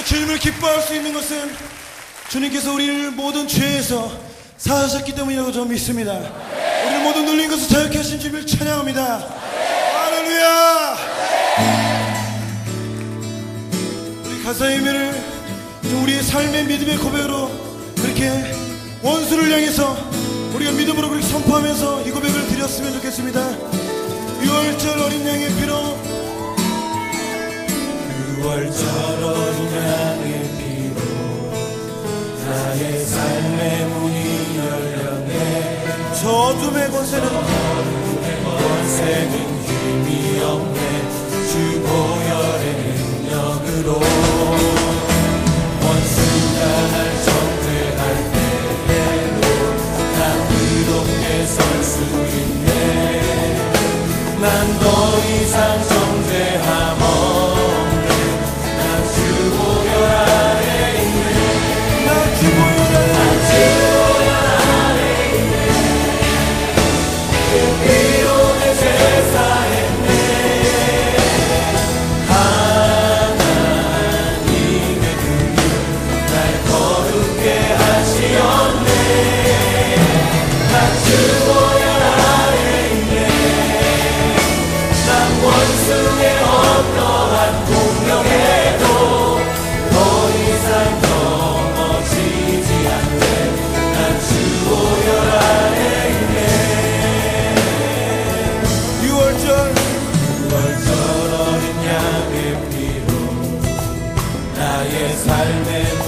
우리가 주님을 기뻐할 수 있는 것은 주님께서 우리를 모든 죄에서 사하셨기 때문이라고 저는 믿습니다. 우리를 모든 눌린 것을 자유케 하신 주님을 찬양합니다. 할렐루야! 우리 가사의 의미를 좀 우리의 삶의 믿음의 고백으로 그렇게 원수를 향해서 우리가 믿음으로 그렇게 선포하면서 이 고백을 드렸으면 좋겠습니다. 6월절 어린 양의 피로 6월절 어린 양의 피로 나의 삶의 문이 열렸네. 저 어둠의 권세는 권세는 힘이 없네. 주 보혈의 능력으로 삶의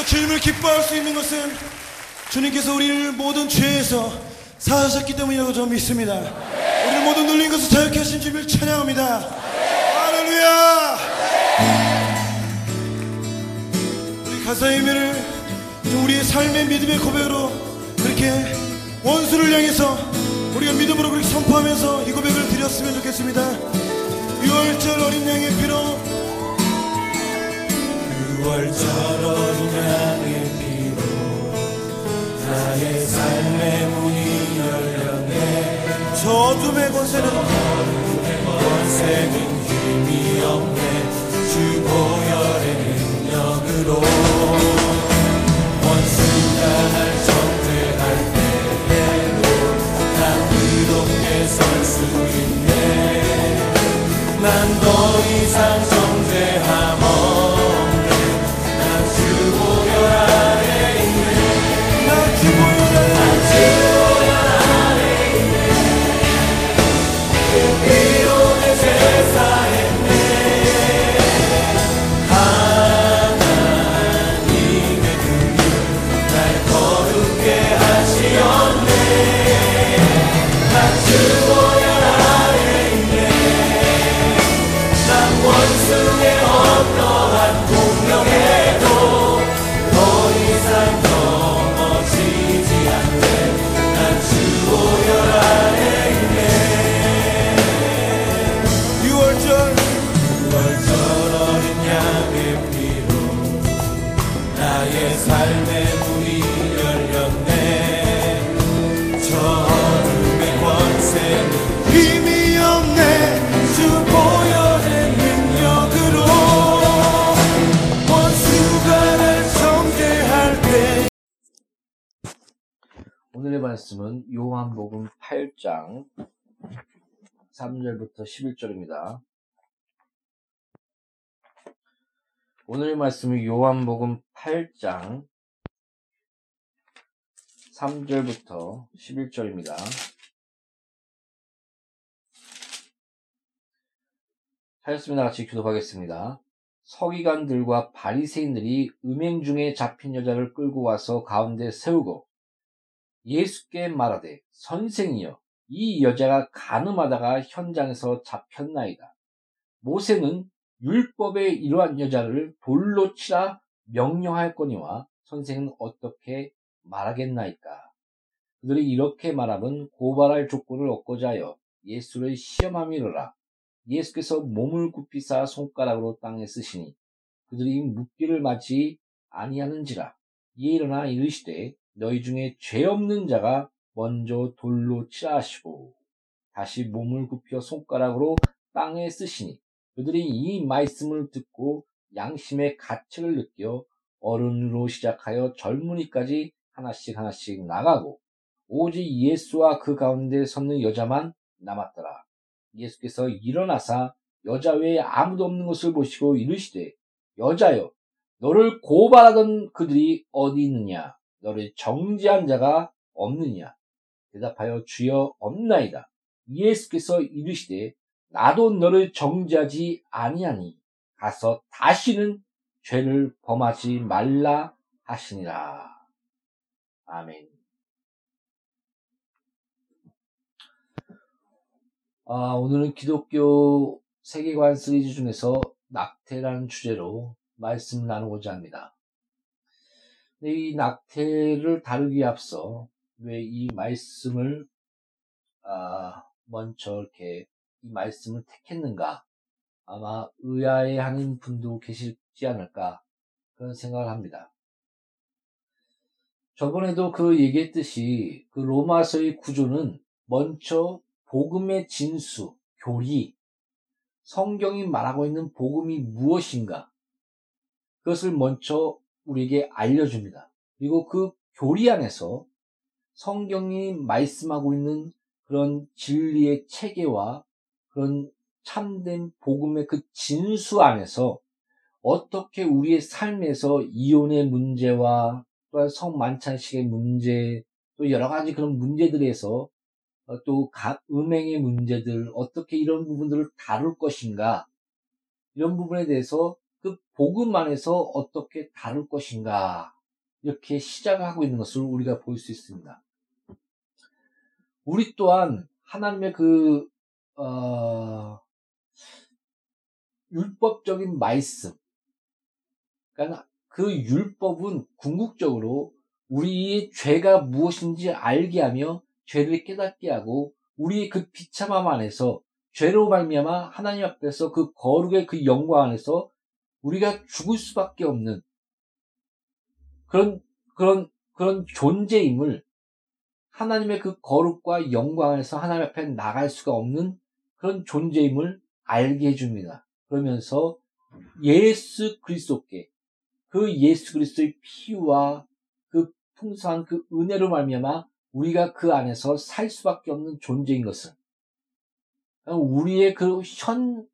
우리가 주님을 기뻐할 수 있는 것은 주님께서 우리를 모든 죄에서 사하셨기 때문이라고 저는 믿습니다. 우리를 모든 눌린 것을 자유케 하신 주님을 찬양합니다. 할렐루야! 우리 가사의 의미를 좀 우리의 삶의 믿음의 고백으로 그렇게 원수를 향해서 우리가 믿음으로 그렇게 선포하면서 이 고백을 드렸으면 좋겠습니다. 6월절 어린 양의 피로 6월절 어린 양의 피로 나의 삶의 문이 열렸네. 저 어둠의 권세는 권세는 힘이 없네. 주 보혈의 능력으로 오늘의 말씀은 요한복음 8장 3절부터 11절입니다. 오늘의 말씀은 요한복음 8장 3절부터 11절입니다. 하였습니다. 같이 교독하겠습니다. 서기관들과 바리새인들이 음행 중에 잡힌 여자를 끌고 와서 가운데 세우고 예수께 말하되 선생이여 이 여자가 가늠하다가 현장에서 잡혔나이다. 모세는 율법에 이러한 여자를 돌로 치라 명령하였거니와 선생은 어떻게 말하겠나이까. 그들이 이렇게 말하면 고발할 조건을 얻고자 하여 예수를 시험함이로라. 예수께서 몸을 굽히사 손가락으로 땅에 쓰시니 그들이 묻기를 맞지 아니하는지라. 이에 일어나 이르시되 너희 중에 죄 없는 자가 먼저 돌로 치라 하시고 다시 몸을 굽혀 손가락으로 땅에 쓰시니 그들이 이 말씀을 듣고 양심의 가책을 느껴 어른으로 시작하여 젊은이까지 하나씩 하나씩 나가고 오직 예수와 그 가운데 섰는 여자만 남았더라. 예수께서 일어나사 여자 외에 아무도 없는 것을 보시고 이르시되 여자여 너를 고발하던 그들이 어디 있느냐 너를 정지한 자가 없느냐 대답하여 주여 없나이다. 예수께서 이르시되 나도 너를 정지하지 아니하니 가서 다시는 죄를 범하지 말라 하시니라. 아멘. 아, 오늘은 기독교 세계관 시리즈 중에서 낙태라는 주제로 말씀 나누고자 합니다. 이 낙태를 다루기에 앞서 왜 이 말씀을 아, 먼저 이렇게 이 말씀을 택했는가? 아마 의아해하는 분도 계시지 않을까 그런 생각을 합니다. 저번에도 그 얘기했듯이 그 로마서의 구조는 먼저 복음의 진수, 교리, 성경이 말하고 있는 복음이 무엇인가 그것을 먼저 우리에게 알려줍니다. 그리고 그 교리 안에서 성경이 말씀하고 있는 그런 진리의 체계와 그런 참된 복음의 그 진수 안에서 어떻게 우리의 삶에서 이혼의 문제와 또한 성만찬식의 문제, 또 여러 가지 그런 문제들에서 또 음행의 문제들, 어떻게 이런 부분들을 다룰 것인가, 이런 부분에 대해서 그 복음 안에서 어떻게 다룰 것인가, 이렇게 시작하고 있는 것을 우리가 볼 수 있습니다. 우리 또한 하나님의 그, 어, 율법적인 말씀. 그러니까 그 율법은 궁극적으로 우리의 죄가 무엇인지 알게 하며 죄를 깨닫게 하고 우리의 그 비참함 안에서 죄로 말미암아 하나님 앞에서 그 거룩의 그 영광 안에서 우리가 죽을 수밖에 없는 그런 그런 그런 존재임을 하나님의 그 거룩과 영광에서 하나님 앞에 나갈 수가 없는 그런 존재임을 알게 해줍니다. 그러면서 예수 그리스도께 그 예수 그리스도의 피와 그 풍성한 그 은혜로 말미암아 우리가 그 안에서 살 수밖에 없는 존재인 것을 우리의 그 현,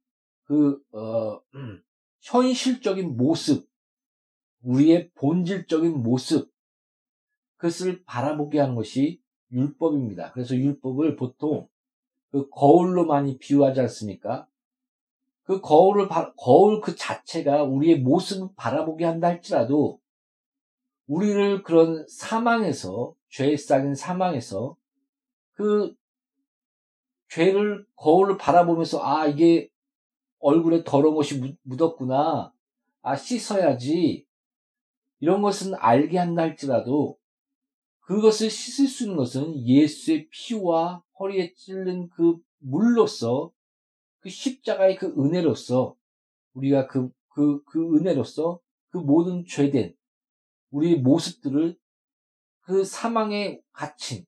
그, 어, 현실적인 모습, 우리의 본질적인 모습, 그것을 바라보게 하는 것이 율법입니다. 그래서 율법을 보통 그 거울로 많이 비유하지 않습니까? 그 거울을, 거울 그 자체가 우리의 모습을 바라보게 한다 할지라도 우리를 그런 사망에서, 죄에 쌓인 사망에서 그 죄를 거울을 바라보면서 아, 이게 얼굴에 더러운 것이 묻었구나. 아, 씻어야지. 이런 것은 알게 한다 할지라도 그것을 씻을 수 있는 것은 예수의 피와 허리에 찔른 그 물로서 그 십자가의 그 은혜로서 우리가 그, 그, 그 은혜로서 그 모든 죄된 우리의 모습들을 그 사망에 갇힌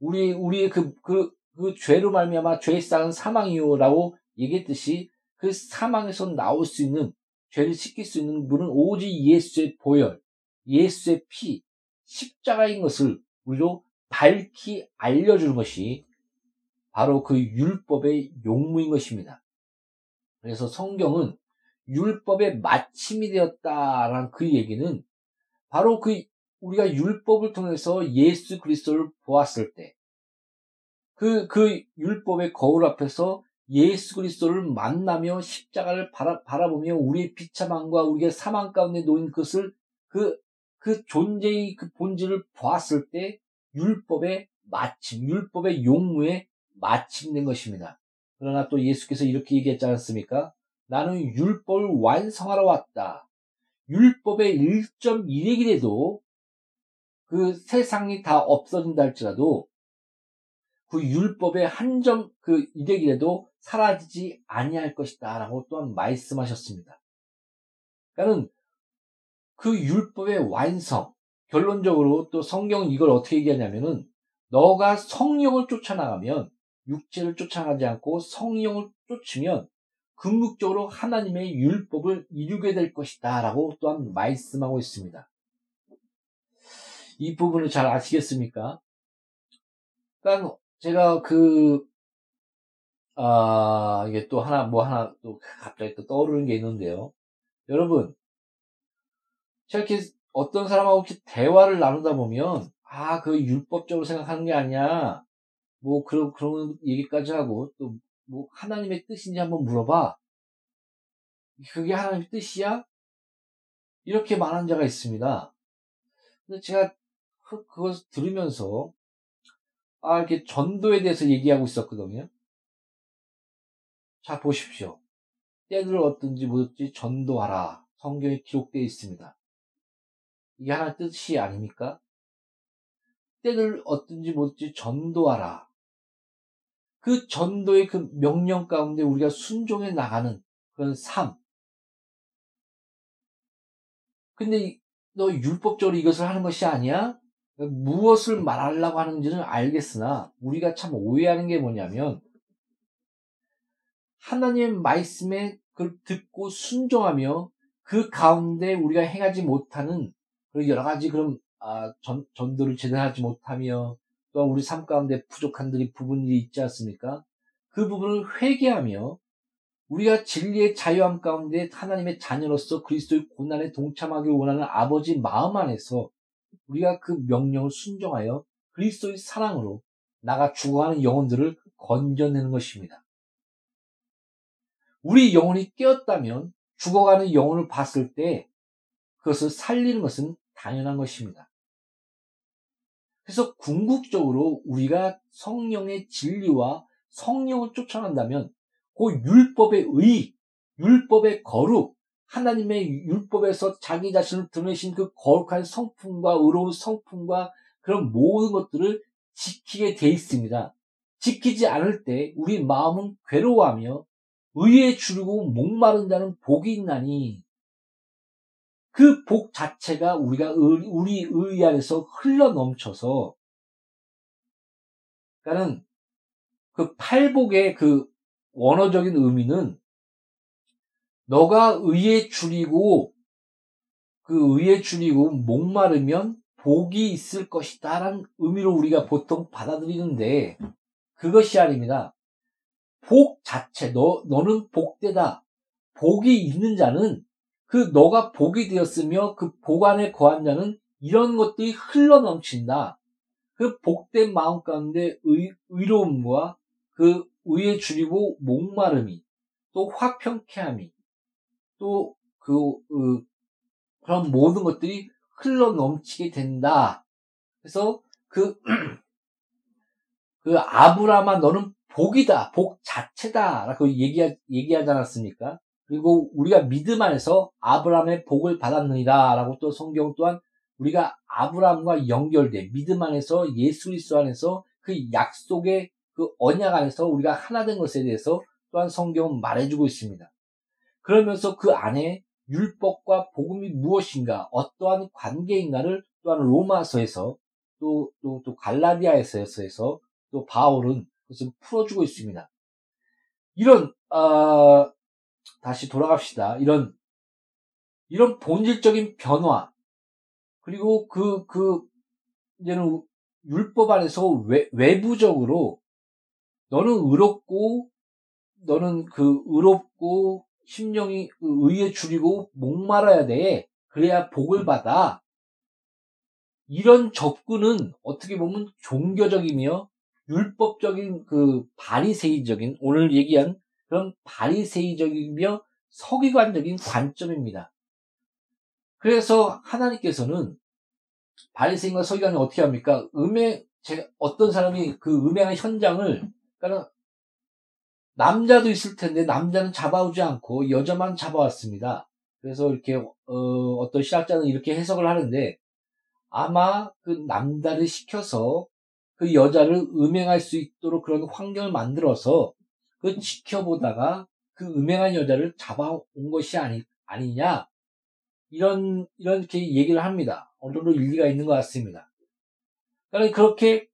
우리 우리의 그 그 그 죄로 말미암아 죄의 싹은 사망이요라고 얘기했듯이 그 사망에서 나올 수 있는 죄를 씻길 수 있는 분은 오직 예수의 보혈, 예수의 피, 십자가인 것을 우리로 밝히 알려주는 것이 바로 그 율법의 용무인 것입니다. 그래서 성경은 율법의 마침이 되었다라는 그 얘기는 바로 그 우리가 율법을 통해서 예수 그리스도를 보았을 때, 그, 그 율법의 거울 앞에서 예수 그리스도를 만나며 십자가를 바라, 바라보며 우리의 비참함과 우리의 사망 가운데 놓인 것을 그, 그 존재의 그 본질을 보았을 때 율법의 마침, 율법의 용무에 마침된 것입니다. 그러나 또 예수께서 이렇게 얘기했지 않습니까? 나는 율법을 완성하러 왔다. 율법의 1.1핵이라도 그 세상이 다 없어진다 할지라도 그 율법의 한 점그 일액이라도 사라지지 아니할 것이다라고 또한 말씀하셨습니다. 그러니까는 그 율법의 완성 결론적으로 또 성경은 이걸 어떻게 얘기하냐면은 너가 성령을 쫓아나가면 육체를 쫓아가지 않고 성령을 쫓으면 궁극적으로 하나님의 율법을 이루게 될 것이다 라고 또한 말씀하고 있습니다. 이 부분을 잘 아시겠습니까? 그러니까 제가 그, 아, 이게 또 하나, 뭐 하나 또 갑자기 또 떠오르는 게 있는데요. 여러분, 이렇게 어떤 사람하고 이렇게 대화를 나누다 보면, 아, 그 율법적으로 생각하는 게 아니야. 뭐, 그런, 그런 얘기까지 하고, 또, 뭐, 하나님의 뜻인지 한번 물어봐. 그게 하나님의 뜻이야? 이렇게 말한 자가 있습니다. 근데 제가 그, 그것을 들으면서, 아, 이렇게 전도에 대해서 얘기하고 있었거든요. 자, 보십시오. 때를 얻든지 뭐든지 전도하라. 성경에 기록되어 있습니다. 이게 하나의 뜻이 아닙니까? 때를 얻든지 뭐든지 전도하라. 그 전도의 그 명령 가운데 우리가 순종해 나가는 그런 삶. 근데 너 율법적으로 이것을 하는 것이 아니야? 무엇을 말하려고 하는지는 알겠으나 우리가 참 오해하는 게 뭐냐면 하나님의 말씀에 그걸 듣고 순종하며 그 가운데 우리가 행하지 못하는 여러 가지 그런 아, 전, 전도를 제대로 하지 못하며 또 우리 삶 가운데 부족한 들이 부분이 있지 않습니까? 그 부분을 회개하며 우리가 진리의 자유함 가운데 하나님의 자녀로서 그리스도의 고난에 동참하기 원하는 아버지 마음 안에서 우리가 그 명령을 순종하여 그리스도의 사랑으로 나가 죽어가는 영혼들을 건져내는 것입니다. 우리 영혼이 깨었다면 죽어가는 영혼을 봤을 때 그것을 살리는 것은 당연한 것입니다. 그래서 궁극적으로 우리가 성령의 진리와 성령을 쫓아간다면 그 율법의 의, 율법의 거룩, 하나님의 율법에서 자기 자신을 드러내신 그 거룩한 성품과 의로운 성품과 그런 모든 것들을 지키게 돼 있습니다. 지키지 않을 때 우리 마음은 괴로워하며 의에 주르고 목마른 자는 복이 있나니 그 복 자체가 우리가 우리 의 안에서 흘러 넘쳐서 그러니까는 그 팔복의 그 원어적인 의미는 너가 의에 줄이고 그 의에 줄이고 목마르면 복이 있을 것이다 라는 의미로 우리가 보통 받아들이는데 그것이 아닙니다. 복 자체 너 너는 복되다. 복이 있는 자는 그 너가 복이 되었으며 그 복 안에 거한 자는 이런 것들이 흘러 넘친다. 그 복된 마음 가운데 의, 의로움과 그 의에 줄이고 목마름이 또 화평케함이 또 그, 그, 그런 모든 것들이 흘러 넘치게 된다. 그래서 그, 그 아브라함아 너는 복이다. 복 자체다. 라고 얘기하, 얘기하지 않았습니까? 그리고 우리가 믿음 안에서 아브라함의 복을 받았느니라. 라고 또 성경 또한 우리가 아브라함과 연결돼 믿음 안에서 예수 그리스도 안에서 그 약속의 그 언약 안에서 우리가 하나 된 것에 대해서 또한 성경은 말해주고 있습니다. 그러면서 그 안에 율법과 복음이 무엇인가, 어떠한 관계인가를 또한 로마서에서 또, 또, 또 갈라디아에서에서 또 바울은 그것을 풀어주고 있습니다. 이런, 어, 다시 돌아갑시다. 이런, 이런 본질적인 변화, 그리고 그, 그, 이제는 율법 안에서 외, 외부적으로 너는 의롭고, 너는 그 의롭고, 심령이 의에 줄이고 목말아야 돼. 그래야 복을 받아. 이런 접근은 어떻게 보면 종교적이며 율법적인 그 바리세이적인 오늘 얘기한 그런 바리세이적이며 서기관적인 관점입니다. 그래서 하나님께서는 바리새인과 서기관이 어떻게 합니까? 음행 제 어떤 사람이 그 음행한 현장을 그러니까 남자도 있을 텐데 남자는 잡아오지 않고 여자만 잡아왔습니다. 그래서 이렇게 어, 떤 신학자는 이렇게 해석을 하는데 아마 그 남자를 시켜서 그 여자를 음행할 수 있도록 그런 환경을 만들어서 그 지켜보다가 그 음행한 여자를 잡아온 것이 아니, 아니냐 이런 이렇게 얘기를 합니다. 어느 정도 일리가 있는 것 같습니다. 그러니까 그렇게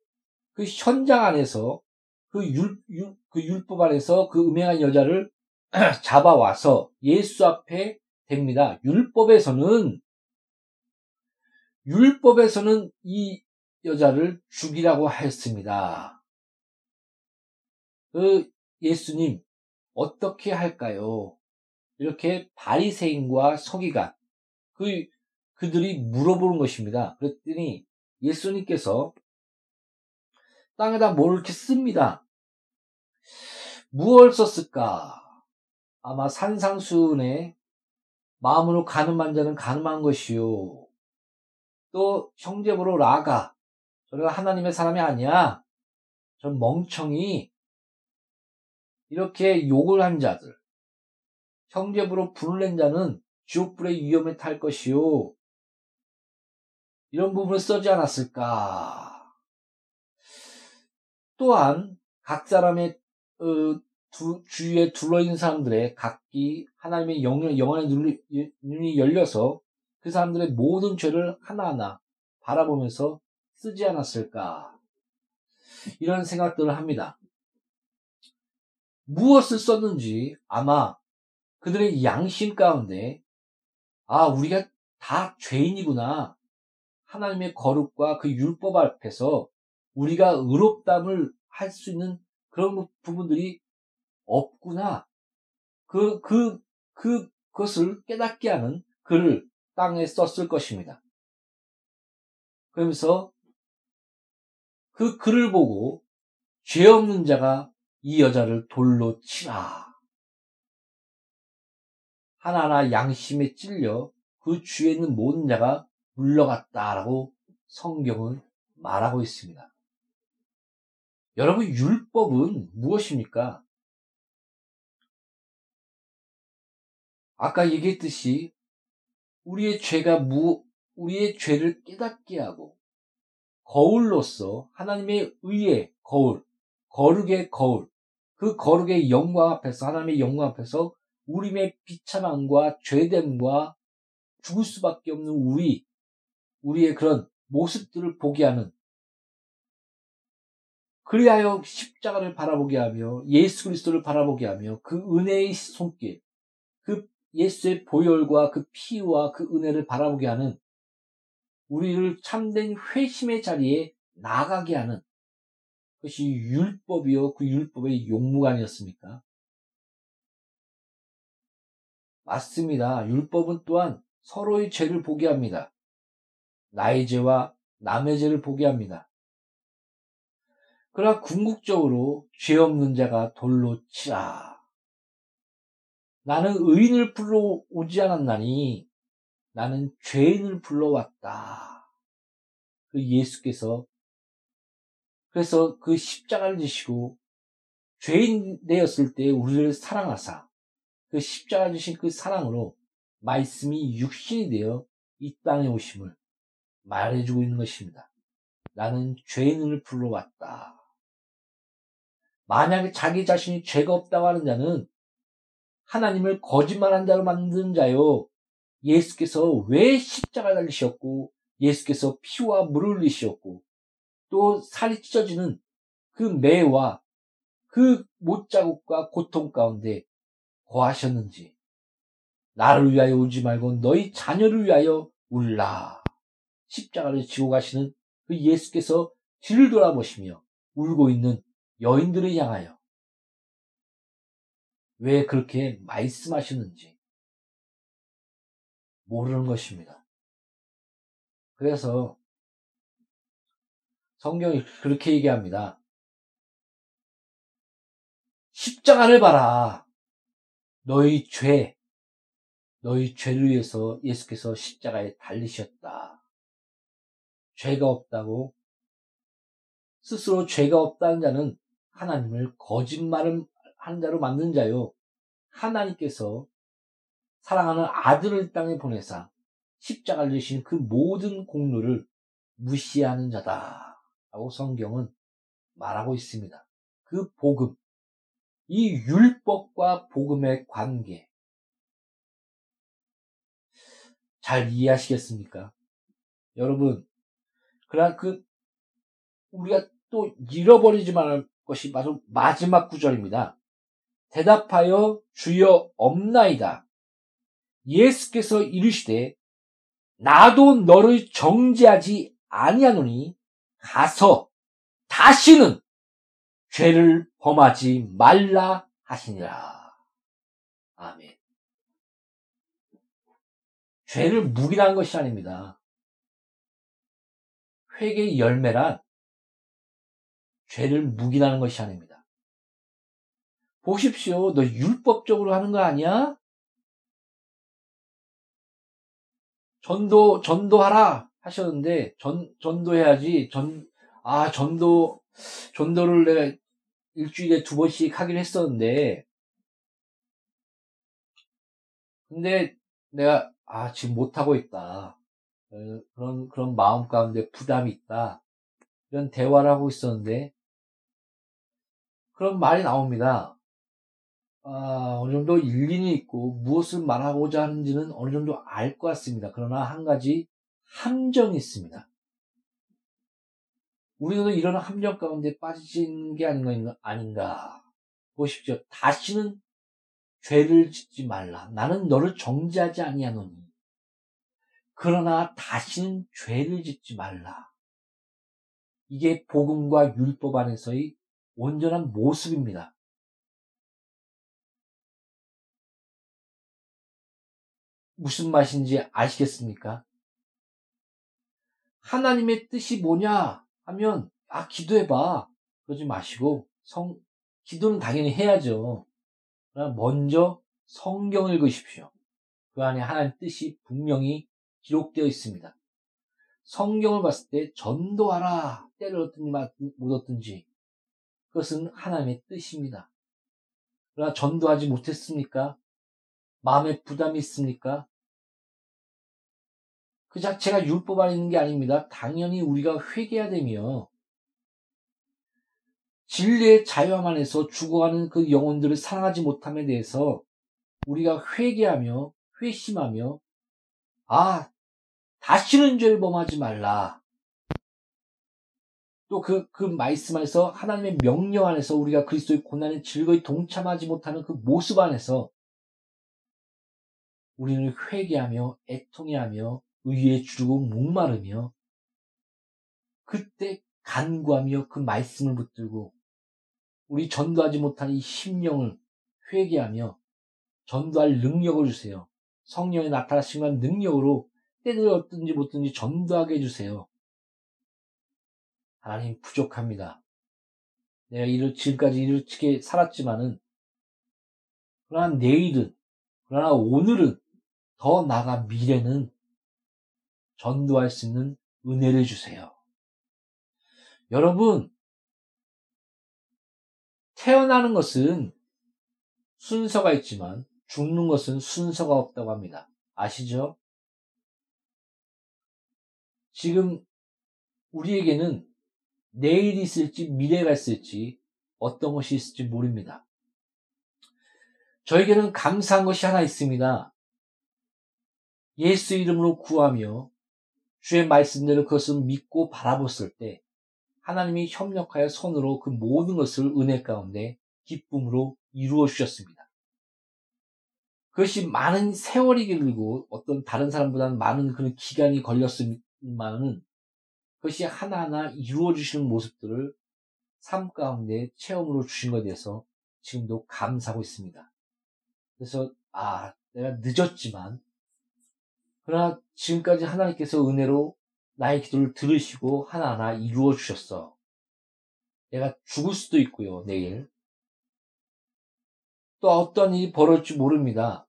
그 현장 안에서 그 율, 율, 그 율법 안에서 그 음행한 여자를 잡아와서 예수 앞에 됩니다. 율법에서는 율법에서는 이 여자를 죽이라고 했습니다. 그 예수님 어떻게 할까요? 이렇게 바리새인과 서기관 그 그들이 물어보는 것입니다. 그랬더니 예수님께서 땅에다 뭘 이렇게 씁니다. 무엇을 썼을까? 아마 산상수훈에 마음으로 가늠한 자는 가늠한 것이요. 또 형제부로 라가 저는 하나님의 사람이 아니야. 전 멍청이 이렇게 욕을 한 자들 형제부로 불을 낸 자는 지옥불의 위험에 탈 것이요. 이런 부분을 써지 않았을까? 또한 각 사람의 어, 두, 주위에 둘러있는 사람들의 각기 하나님의 영, 영원의 눈이, 눈이 열려서 그 사람들의 모든 죄를 하나하나 바라보면서 쓰지 않았을까? 이런 생각들을 합니다. 무엇을 썼는지 아마 그들의 양심 가운데 아, 우리가 다 죄인이구나. 하나님의 거룩과 그 율법 앞에서 우리가 의롭담을 할 수 있는 그런 부분들이 없구나. 그, 그, 그, 그것을 깨닫게 하는 글을 땅에 썼을 것입니다. 그러면서 그 글을 보고 죄 없는 자가 이 여자를 돌로 치라. 하나하나 양심에 찔려 그 주에 있는 모든 자가 물러갔다라고 성경은 말하고 있습니다. 여러분, 율법은 무엇입니까? 아까 얘기했듯이 우리의 죄가 무, 우리의 죄를 깨닫게 하고 거울로서 하나님의 의의 거울, 거룩의 거울, 그 거룩의 영광 앞에서 하나님의 영광 앞에서 우리의 비참함과 죄됨과 죽을 수밖에 없는 우리, 우리의 그런 모습들을 보게 하는 그리하여 십자가를 바라보게 하며 예수 그리스도를 바라보게 하며 그 은혜의 손길, 그 예수의 보혈과 그 피와 그 은혜를 바라보게 하는 우리를 참된 회심의 자리에 나가게 하는 그것이 율법이요 그 율법의 용무가 아니었습니까? 맞습니다. 율법은 또한 서로의 죄를 보게 합니다. 나의 죄와 남의 죄를 보게 합니다. 그러나 궁극적으로 죄 없는 자가 돌로 치라. 나는 의인을 불러오지 않았나니 나는 죄인을 불러왔다. 그 예수께서 그래서 그 십자가를 지시고 죄인 되었을 때 우리를 사랑하사 그 십자가 주신 그 사랑으로 말씀이 육신이 되어 이 땅에 오심을 말해주고 있는 것입니다. 나는 죄인을 불러왔다. 만약에 자기 자신이 죄가 없다고 하는 자는 하나님을 거짓말한 자로 만드는 자요. 예수께서 왜 십자가 달리셨고 예수께서 피와 물을 흘리셨고 또 살이 찢어지는 그 매와 그 못자국과 고통 가운데 거하셨는지 나를 위하여 울지 말고 너희 자녀를 위하여 울라. 십자가를 지고 가시는 그 예수께서 뒤를 돌아보시며 울고 있는 여인들을 향하여 왜 그렇게 말씀하셨는지 모르는 것입니다. 그래서 성경이 그렇게 얘기합니다. 십자가를 봐라. 너희 죄, 너희 죄를 위해서 예수께서 십자가에 달리셨다. 죄가 없다고 스스로 죄가 없다는 자는 하나님을 거짓말을 하는 자로 만든 자요. 하나님께서 사랑하는 아들을 땅에 보내사 십자가를 지신 그 모든 공로를 무시하는 자다. 라고 성경은 말하고 있습니다. 그 복음, 이 율법과 복음의 관계, 잘 이해하시겠습니까? 여러분, 그러나 그, 우리가 또 잃어버리지 말할 것이 마지막 구절입니다. 대답하여 주여 없나이다. 예수께서 이르시되 나도 너를 정죄하지 아니하노니 가서 다시는 죄를 범하지 말라 하시니라. 아멘. 죄를 묵인한 것이 아닙니다. 회개의 열매란 죄를 묵인하는 것이 아닙니다. 보십시오. 너 율법적으로 하는 거 아니야? 전도, 전도하라 하셨는데, 전, 전도해야지. 전, 아, 전도, 전도를 내가 일주일에 두 번씩 하긴 했었는데, 근데 내가, 아, 지금 못 하고 있다. 어, 그런, 그런 마음 가운데 부담이 있다. 이런 대화를 하고 있었는데, 그런 말이 나옵니다. 아, 어느 정도 일리는 있고 무엇을 말하고자 하는지는 어느 정도 알 것 같습니다. 그러나 한 가지 함정이 있습니다. 우리도 이런 함정 가운데 빠진 게 아닌가, 아닌가. 보십시오. 다시는 죄를 짓지 말라. 나는 너를 정죄하지 아니하노니. 그러나 다시는 죄를 짓지 말라. 이게 복음과 율법 안에서의 온전한 모습입니다. 무슨 맛인지 아시겠습니까? 하나님의 뜻이 뭐냐 하면 아 기도해봐 그러지 마시고 성 기도는 당연히 해야죠. 먼저 성경 읽으십시오. 그 안에 하나님 뜻이 분명히 기록되어 있습니다. 성경을 봤을 때 전도하라 때를 얻든지 못 얻든지 그것은 하나님의 뜻입니다. 그러나 전도하지 못했습니까? 마음에 부담이 있습니까? 그 자체가 율법 안에 있는 게 아닙니다. 당연히 우리가 회개해야 되며 진리의 자유함 안에서 죽어가는 그 영혼들을 사랑하지 못함에 대해서 우리가 회개하며 회심하며 아 다시는 죄를 범하지 말라. 또 그, 그 말씀 안에서 하나님의 명령 안에서 우리가 그리스도의 고난에 즐거이 동참하지 못하는 그 모습 안에서 우리는 회개하며 애통해하며 의에 주르고 목마르며 그때 간구하며 그 말씀을 붙들고 우리 전도하지 못한 이 심령을 회개하며 전도할 능력을 주세요. 성령의 나타나신 능력으로 때를 얻든지 못든지 전도하게 해주세요. 하나님 부족합니다. 내가 이를 지금까지 이렇게 살았지만은 그러나 내일은 그러나 오늘은 더 나아가 미래는 전도할 수 있는 은혜를 주세요. 여러분 태어나는 것은 순서가 있지만 죽는 것은 순서가 없다고 합니다. 아시죠? 지금 우리에게는 내일이 있을지 미래가 있을지 어떤 것이 있을지 모릅니다. 저에게는 감사한 것이 하나 있습니다. 예수 이름으로 구하며 주의 말씀대로 그것을 믿고 바라봤을 때 하나님이 협력하여 손으로 그 모든 것을 은혜 가운데 기쁨으로 이루어 주셨습니다. 그것이 많은 세월이 길고 어떤 다른 사람보다는 많은 그런 기간이 걸렸지만은 그것이 하나하나 이루어 주시는 모습들을 삶 가운데 체험으로 주신 것에 대해서 지금도 감사하고 있습니다. 그래서 아 내가 늦었지만 그러나 지금까지 하나님께서 은혜로 나의 기도를 들으시고 하나하나 이루어 주셨어. 내가 죽을 수도 있고요, 내일. 또 어떤 일이 벌어질지 모릅니다.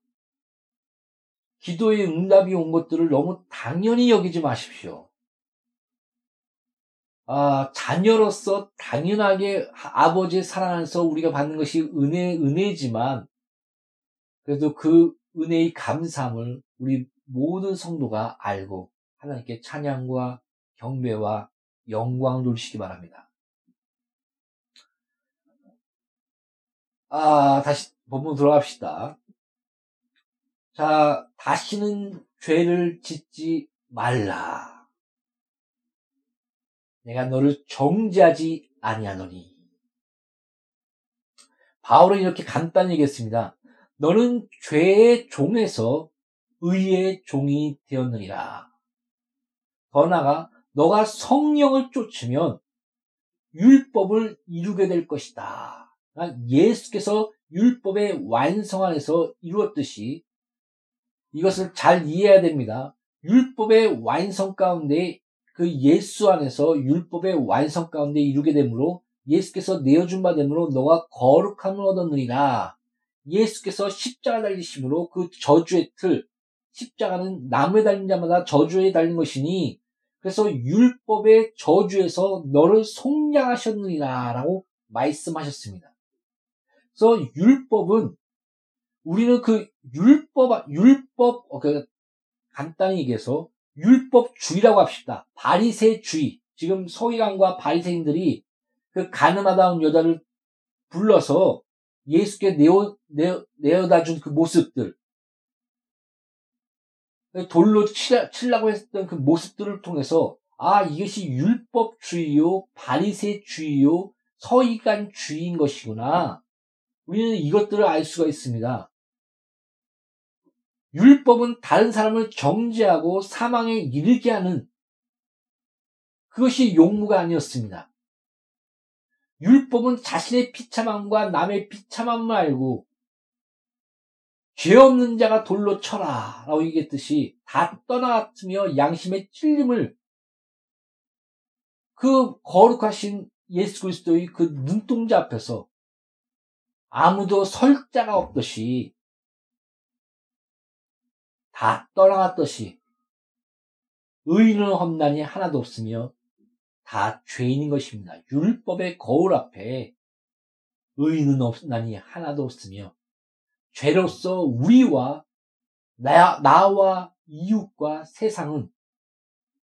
기도의 응답이 온 것들을 너무 당연히 여기지 마십시오. 아, 자녀로서 당연하게 아버지의 사랑 안에서 우리가 받는 것이 은혜, 은혜지만, 그래도 그 은혜의 감사함을 우리 모든 성도가 알고 하나님께 찬양과 경배와 영광을 돌리시기 바랍니다. 아, 다시 본문 들어갑시다. 자, 다시는 죄를 짓지 말라. 내가 너를 정죄하지 아니하노니. 바울은 이렇게 간단히 얘기했습니다. 너는 죄의 종에서 의의 종이 되었느니라. 더 나아가 너가 성령을 쫓으면 율법을 이루게 될 것이다. 그러니까 예수께서 율법의 완성 안에서 이루었듯이 이것을 잘 이해해야 됩니다. 율법의 완성 가운데 그 예수 안에서 율법의 완성 가운데 이루게 되므로 예수께서 내어준 바 되므로 너가 거룩함을 얻었느니라. 예수께서 십자가 달리심으로 그 저주의 틀, 십자가는 나무에 달린 자마다 저주에 달린 것이니 그래서 율법의 저주에서 너를 속량하셨느니라 라고 말씀하셨습니다. 그래서 율법은 우리는 그 율법, 율법, 어, 그 간단히 얘기해서 율법주의라고 합시다. 바리새주의. 지금 서기관과 바리새인들이 그 가늠하다운 여자를 불러서 예수께 내어, 내어, 내어다 준 그 모습들, 돌로 치려 고 했던 그 모습들을 통해서 아 이것이 율법주의요 바리새주의요 서기관주의인 것이구나. 우리는 이것들을 알 수가 있습니다. 율법은 다른 사람을 정죄하고 사망에 이르게 하는 그것이 용무가 아니었습니다. 율법은 자신의 비참함과 남의 비참함을 알고 죄 없는 자가 돌로 쳐라. 라고 얘기했듯이 다 떠나갔으며 양심의 찔림을 그 거룩하신 예수 그리스도의 그 눈동자 앞에서 아무도 설 자가 없듯이 다 떠나갔듯이 의인은 험난이 하나도 없으며 다 죄인인 것입니다. 율법의 거울 앞에 의인은 없나니 하나도 없으며 죄로서 우리와 나, 나와 이웃과 세상은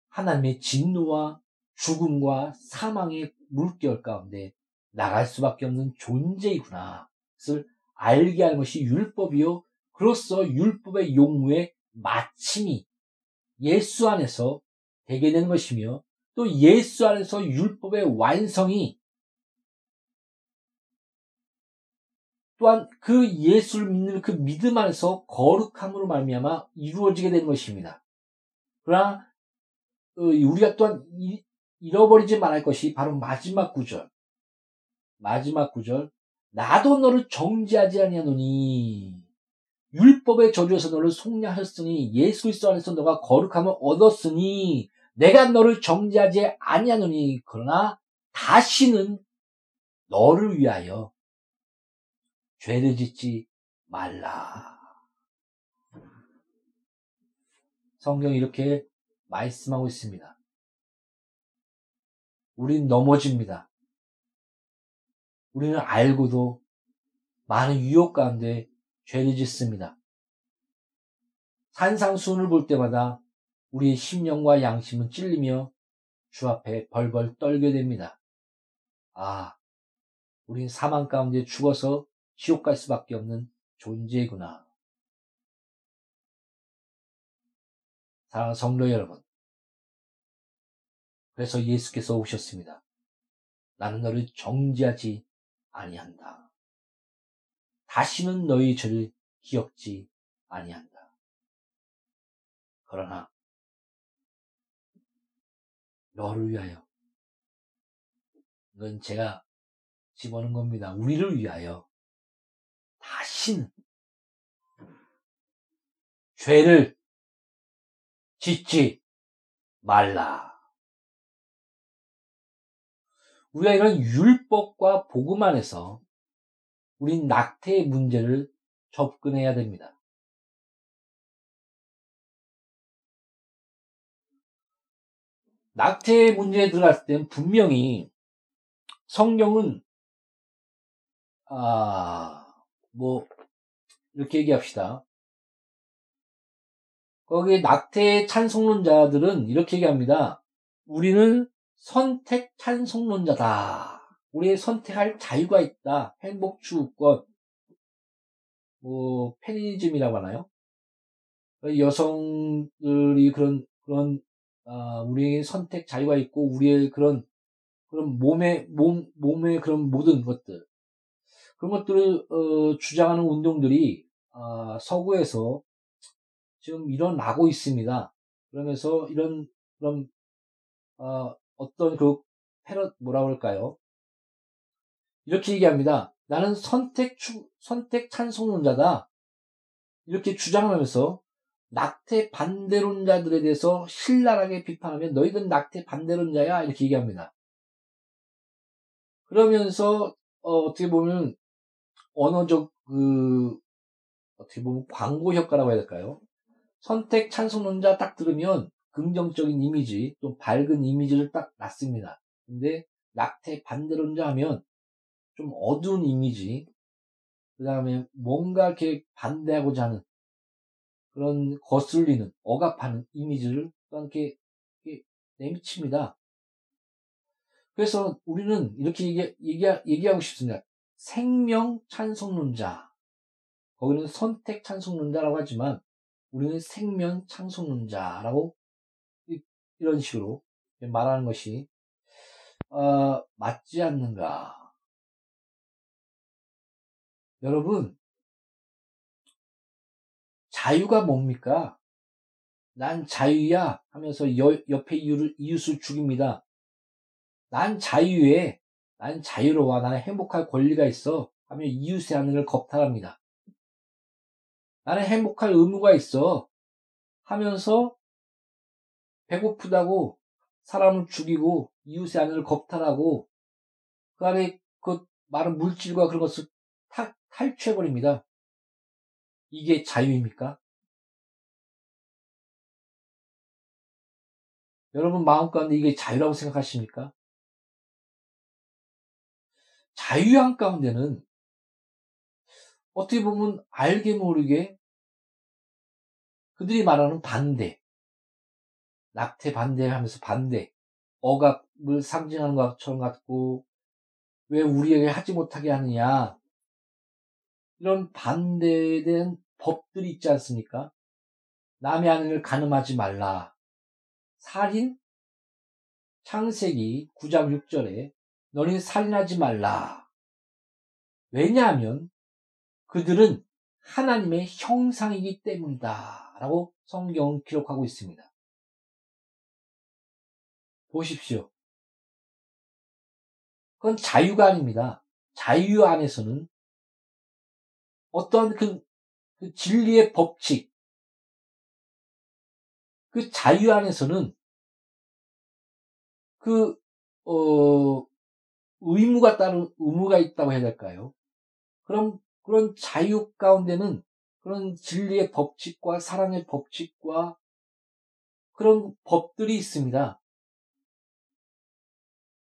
하나님의 진노와 죽음과 사망의 물결 가운데 나갈 수밖에 없는 존재이구나. 그것을 알게 하는 것이 율법이요. 그로써 율법의 용무의 마침이 예수 안에서 되게 되는 것이며 또 예수 안에서 율법의 완성이 또한 그 예수를 믿는 그 믿음 안에서 거룩함으로 말미암아 이루어지게 되는 것입니다. 그러나 어, 우리가 또한 잃어버리지 말할 것이 바로 마지막 구절. 마지막 구절. 나도 너를 정지하지 아니하노니 율법의 저주에서 너를 속량하였으니 예수 그리스도 안에서 너가 거룩함을 얻었으니 내가 너를 정지하지 아니하노니 그러나 다시는 너를 위하여 죄를 짓지 말라. 성경이 이렇게 말씀하고 있습니다. 우린 넘어집니다. 우리는 알고도 많은 유혹 가운데 죄를 짓습니다. 산상수훈을 볼 때마다 우리의 심령과 양심은 찔리며 주 앞에 벌벌 떨게 됩니다. 아, 우린 사망 가운데 죽어서 지옥 갈 수밖에 없는 존재구나. 사랑하는 성도 여러분. 그래서 예수께서 오셨습니다. 나는 너를 정지하지 아니한다. 다시는 너희 죄를 기억지 아니한다. 그러나 너를 위하여 이건 제가 집어넣은 겁니다. 우리를 위하여 다시는 죄를 짓지 말라. 우리가 이런 율법과 복음 안에서 우린 낙태의 문제를 접근해야 됩니다. 낙태의 문제에 들어갔을 땐 분명히 성경은 아, 뭐 이렇게 얘기합시다. 거기 낙태 찬송론자들은 이렇게 얘기합니다. 우리는 선택 찬송론자다. 우리의 선택할 자유가 있다. 행복 추구권, 뭐 페미니즘이라고 하나요? 여성들이 그런 그런 아, 우리의 선택 자유가 있고 우리의 그런 그런 몸의 몸 몸의 그런 모든 것들 그런 것들을 어, 주장하는 운동들이 아, 서구에서 지금 일어나고 있습니다. 그러면서 이런 그런 어, 어떤 그 패러 뭐라 그럴까요? 이렇게 얘기합니다. 나는 선택 추, 선택 찬송론자다. 이렇게 주장하면서 낙태 반대론자들에 대해서 신랄하게 비판하면 너희들 낙태 반대론자야 이렇게 얘기합니다. 그러면서 어, 떻게 보면 언어적 그 어떻게 보면 광고 효과라고 해야 될까요? 선택 찬송론자 딱 들으면 긍정적인 이미지, 또 밝은 이미지를 딱 놨습니다. 근데 낙태 반대론자 하면 좀 어두운 이미지, 그 다음에 뭔가 이렇게 반대하고자 하는 그런 거슬리는, 억압하는 이미지를 이렇게, 이렇게 내미칩니다. 그래서 우리는 이렇게 얘기, 얘기, 얘기하고 싶습니다. 생명 찬송론자. 거기는 선택 찬송론자라고 하지만 우리는 생명 찬송론자라고 이런 식으로 말하는 것이 어, 맞지 않는가? 여러분, 자유가 뭡니까? 난 자유야 하면서 여, 옆에 이웃을, 이웃을 죽입니다. 난 자유에, 난 자유로워, 나는 행복할 권리가 있어 하며 이웃의 하늘을 겁탈합니다. 나는 행복할 의무가 있어 하면서 배고프다고 사람을 죽이고 이웃의 아내를 겁탈하고 그 안에 그 많은 물질과 그런 것을 타, 탈취해버립니다. 이게 자유입니까? 여러분 마음 가운데 이게 자유라고 생각하십니까? 자유 한 가운데는 어떻게 보면 알게 모르게 그들이 말하는 반대, 낙태 반대하면서 반대, 억압을 상징하는 것처럼 같고, 왜 우리에게 하지 못하게 하느냐, 이런 대한 법들이 있지 않습니까? 남의 아내를 가늠하지 말라. 살인? 창세기 9장 6절에 너는 살인하지 말라. 왜냐하면 그들은 하나님의 형상이기 때문이다. 라고 성경은 기록하고 있습니다. 보십시오. 그건 자유가 아닙니다. 자유 안에서는 어떤 그, 그 진리의 법칙, 그 자유 안에서는 그, 어, 의무가 따른, 의무가 있다고 해야 될까요? 그럼, 그런 자유 가운데는 그런 진리의 법칙과 사랑의 법칙과 그런 법들이 있습니다.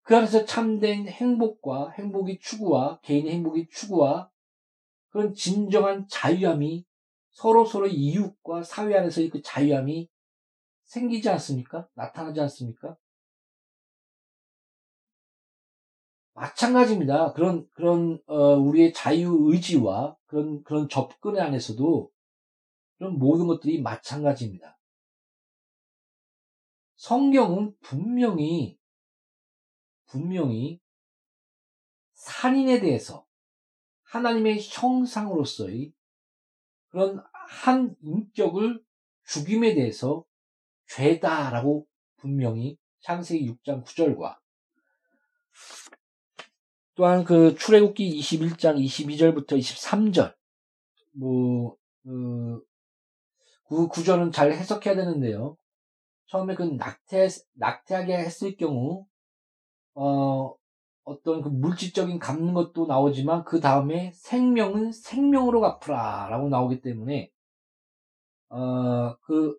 그 안에서 참된 행복과 행복의 추구와 개인의 행복의 추구와 그런 진정한 자유함이 서로 서로 이웃과 사회 안에서의 그 자유함이 생기지 않습니까? 나타나지 않습니까? 마찬가지입니다. 그런 그런 어, 우리의 자유 의지와 그런 그런 접근 안에서도 그런 모든 것들이 마찬가지입니다. 성경은 분명히 분명히 살인에 대해서 하나님의 형상으로서의 그런 한 인격을 죽임에 대해서 죄다라고 분명히 창세기 6장 9절과 또한 그 출애굽기 21장 22절부터 23절 뭐 그, 그 구절은 잘 해석해야 되는데요. 처음에 그 낙태 낙태하게 했을 경우 어 어떤 그 물질적인 갚는 것도 나오지만 그 다음에 생명은 생명으로 갚으라라고 나오기 때문에 어그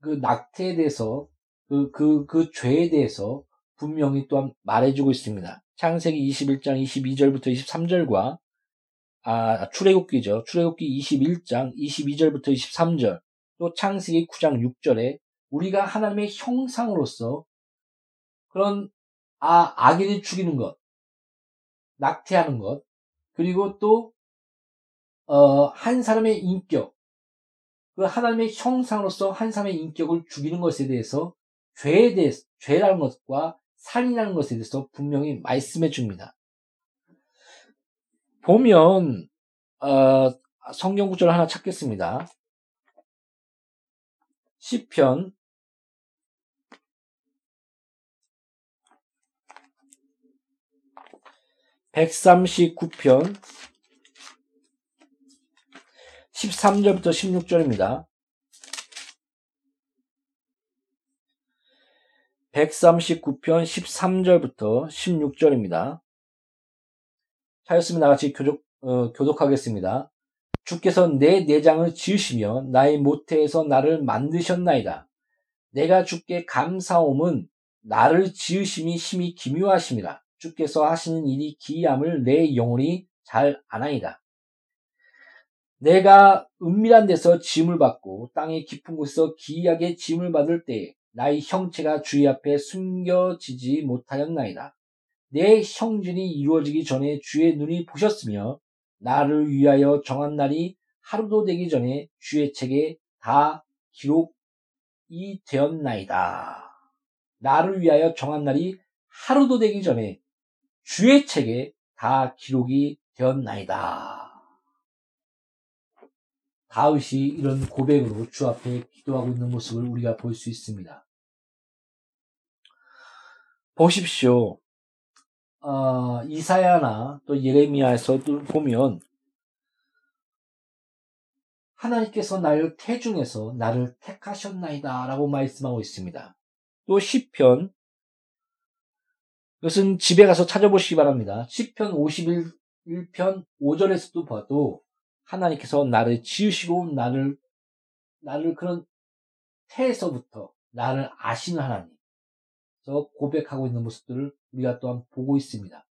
그 낙태에 대해서 그 그 그 죄에 대해서 분명히 또한 말해주고 있습니다. 창세기 21장 22절부터 23절과 아 출애굽기죠. 출애굽기 21장 22절부터 23절 또 창세기 9장 6절에 우리가 하나님의 형상으로서 그런 아 아기를 죽이는 것, 낙태하는 것, 그리고 또 어, 한 사람의 인격, 그 하나님의 형상으로서 한 사람의 인격을 죽이는 것에 대해서 죄에 대해서 죄라는 것과 살인하는 것에 대해서 분명히 말씀해 줍니다. 보면 어, 성경 구절 하나 찾겠습니다. 시편 139편 13절부터 16절입니다. 139편 13절부터 16절입니다. 하였으면 나같이 교독, 어, 교독하겠습니다. 주께서 내 내장을 지으시며 나의 모태에서 나를 만드셨나이다. 내가 주께 감사함은 나를 지으심이 심히 기묘하심이라. 주께서 하시는 일이 기이함을 내 영혼이 잘 아나이다. 내가 은밀한 데서 짐을 받고 땅의 깊은 곳에서 기이하게 짐을 받을 때 나의 형체가 주의 앞에 숨겨지지 못하였나이다. 내 형진이 이루어지기 전에 주의 눈이 보셨으며 나를 위하여 정한 날이 하루도 되기 전에 주의 책에 다 기록이 되었나이다. 나를 위하여 정한 날이 하루도 되기 전에 주의 책에 다 기록이 되었나이다. 다윗이 이런 고백으로 주 앞에 기도하고 있는 모습을 우리가 볼 수 있습니다. 보십시오. 어, 이사야나 또 예레미야에서도 보면 하나님께서 나를 태중에서 나를 택하셨나이다 라고 말씀하고 있습니다. 또 시편 이것은 집에 가서 찾아보시기 바랍니다. 시편 51편 5절에서도 봐도 하나님께서 나를 지으시고 나를 나를 그런 태에서부터 나를 아시는 하나님 저 고백하고 있는 모습들을 우리가 또한 보고 있습니다.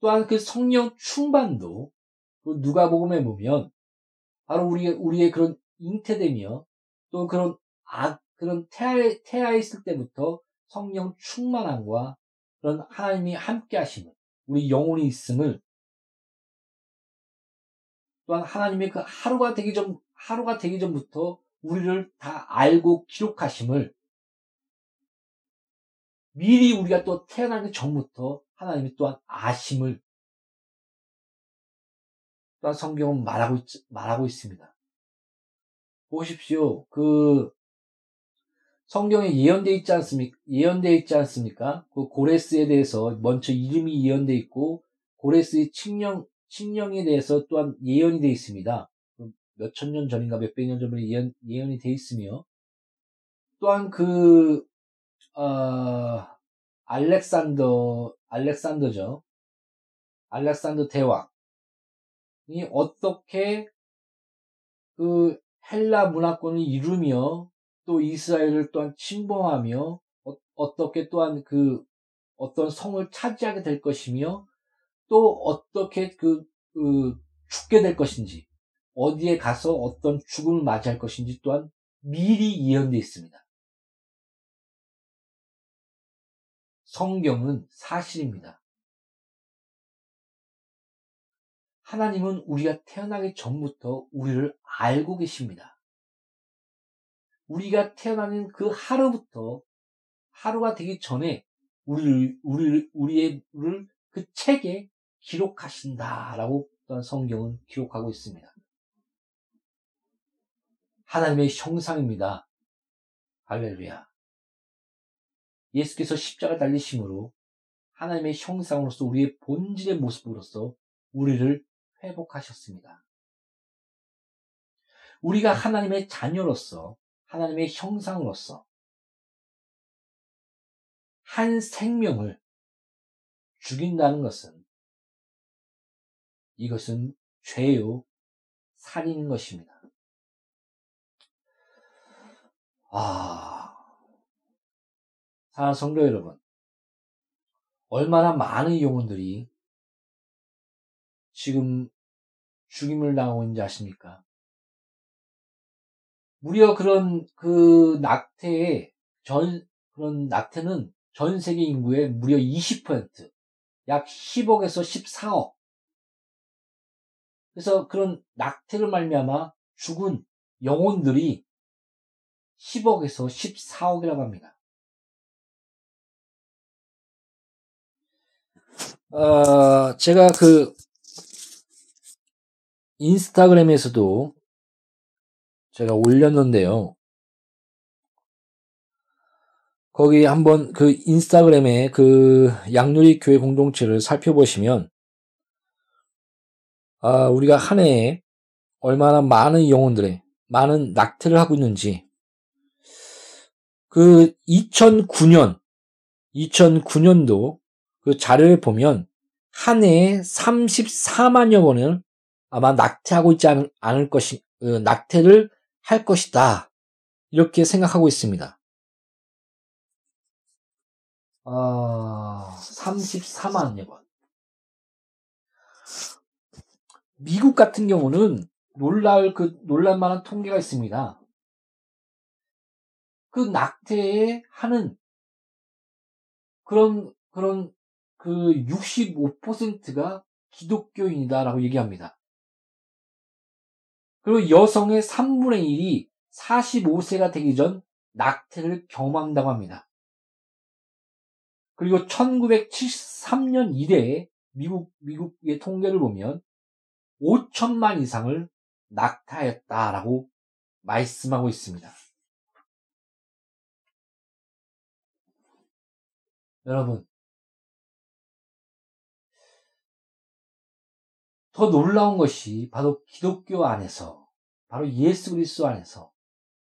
또한 그 성령 충만도 그 누가복음에 보면 바로 우리의 우리의 그런 잉태되며 또 그런 아 그런 태아 태아에 있을 때부터 성령 충만함과 그런 하나님이 함께 하심을 우리 영혼이 있음을 또한 하나님의 그 하루가 되기 전 하루가 되기 전부터 우리를 다 알고 기록하심을 미리 우리가 또 태어나기 전부터 하나님이 또한 아심을 또한 성경은 말하고, 있, 말하고 있습니다. 보십시오. 그 성경에 예언되어 있지 않습니까? 예언되어 있지 않습니까? 그 고레스에 대해서 먼저 이름이 예언되어 있고 고레스의 칙령 칙령에 대해서 또한 예언이 되어 있습니다. 몇 천 년 전인가 몇백 년 전에 예언, 예언이 되어 있으며 또한 그 어, 알렉산더, 알렉산더죠. 알렉산더 대왕이 어떻게 그 헬라 문화권을 이루며 또 이스라엘을 또한 침범하며 어, 떻게 또한 그 어떤 성을 차지하게 될 것이며 또 어떻게 그, 그 죽게 될 것인지 어디에 가서 어떤 죽음을 맞이할 것인지 또한 미리 예언되어 있습니다. 성경은 사실입니다. 하나님은 우리가 태어나기 전부터 우리를 알고 계십니다. 우리가 태어나는 그 하루부터 하루가 되기 전에 우리 우리 우리를 그 책에 기록하신다라고 성경은 기록하고 있습니다. 하나님의 형상입니다. 할렐루야. 예수께서 십자가 달리심으로 하나님의 형상으로서 우리의 본질의 모습으로서 우리를 회복하셨습니다. 우리가 하나님의 자녀로서 하나님의 형상으로서 한 생명을 죽인다는 것은 이것은 죄요 살인인 것입니다. 아, 사랑 성도 여러분, 얼마나 많은 영혼들이 지금 죽임을 당하고 있는지 아십니까? 무려 그런 그 낙태의 전 그런 낙태는 전 세계 인구의 무려 20%, 약 10억에서 14억. 그래서 그런 낙태를 말미암아 죽은 영혼들이 10억에서 14억이라고 합니다. 어, 제가 그 인스타그램에서도 제가 올렸는데요. 거기 한번 그 인스타그램에 그 양누리 교회 공동체를 살펴보시면 아, 우리가 한 해에 얼마나 많은 영혼들의 많은 낙태를 하고 있는지 그 2009년 2009년도 그 자료에 보면 한 해에 34만여 번을 아마 낙태하고 있지 않을, 않을 것이 어, 낙태를 할 것이다 이렇게 생각하고 있습니다. 아, 34만여 번. 미국 같은 경우는 놀랄 그 놀랄만한 통계가 있습니다. 그 낙태에 하는 그런 그런 그 65%가 기독교인이다라고 얘기합니다. 그리고 여성의 3분의 1이 45세가 되기 전 낙태를 경험한다고 합니다. 그리고 1973년 이래에 미국, 미국의 통계를 보면 5천만 이상을 낙타했다라고 말씀하고 있습니다. 여러분, 더 놀라운 것이 바로 기독교 안에서, 바로 예수 그리스도 안에서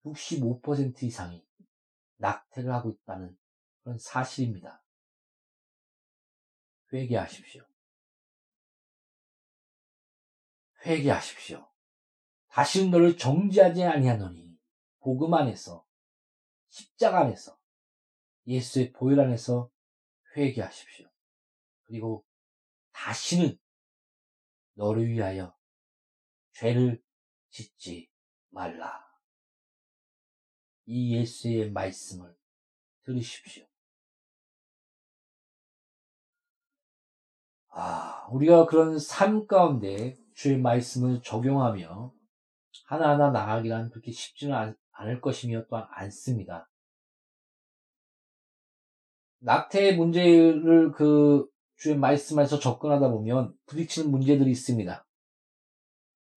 65% 이상이 낙태를 하고 있다는 그런 사실입니다. 회개하십시오. 회개하십시오. 다시는 너를 정지하지 아니하노니 복음 안에서 십자가 안에서 예수의 보혈 안에서 회개하십시오. 그리고 다시는 너를 위하여 죄를 짓지 말라. 이 예수의 말씀을 들으십시오. 아, 우리가 그런 삶 가운데 주의 말씀을 적용하며 하나하나 나가기란 그렇게 쉽지는 않을 것이며 또한 않습니다. 낙태의 문제를 그 주의 말씀에서 접근하다 보면 부딪히는 문제들이 있습니다.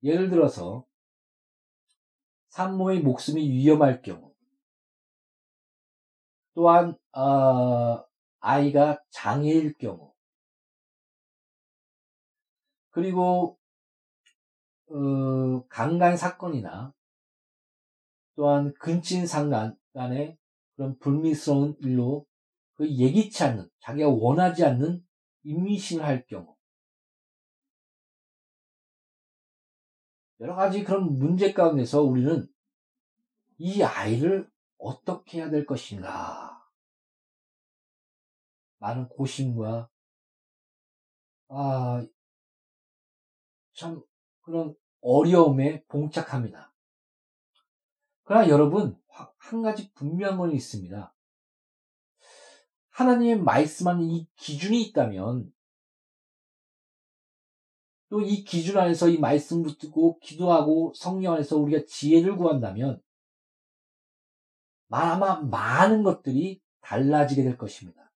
예를 들어서 산모의 목숨이 위험할 경우 또한 어, 아이가 장애일 경우 그리고 어, 강간 사건이나 또한 근친 상간 간의 그런 불미스러운 일로 그 예기치 않는 자기가 원하지 않는 임신을 할 경우 여러 가지 그런 문제 가운데서 우리는 이 아이를 어떻게 해야 될 것인가 많은 고심과 아, 참 그런 어려움에 봉착합니다. 그러나 여러분 한 가지 분명한 건 있습니다. 하나님의 말씀하는 이 기준이 있다면 또 이 기준 안에서 이 말씀 붙들고 기도하고 성령 안에서 우리가 지혜를 구한다면 아마 많은 것들이 달라지게 될 것입니다.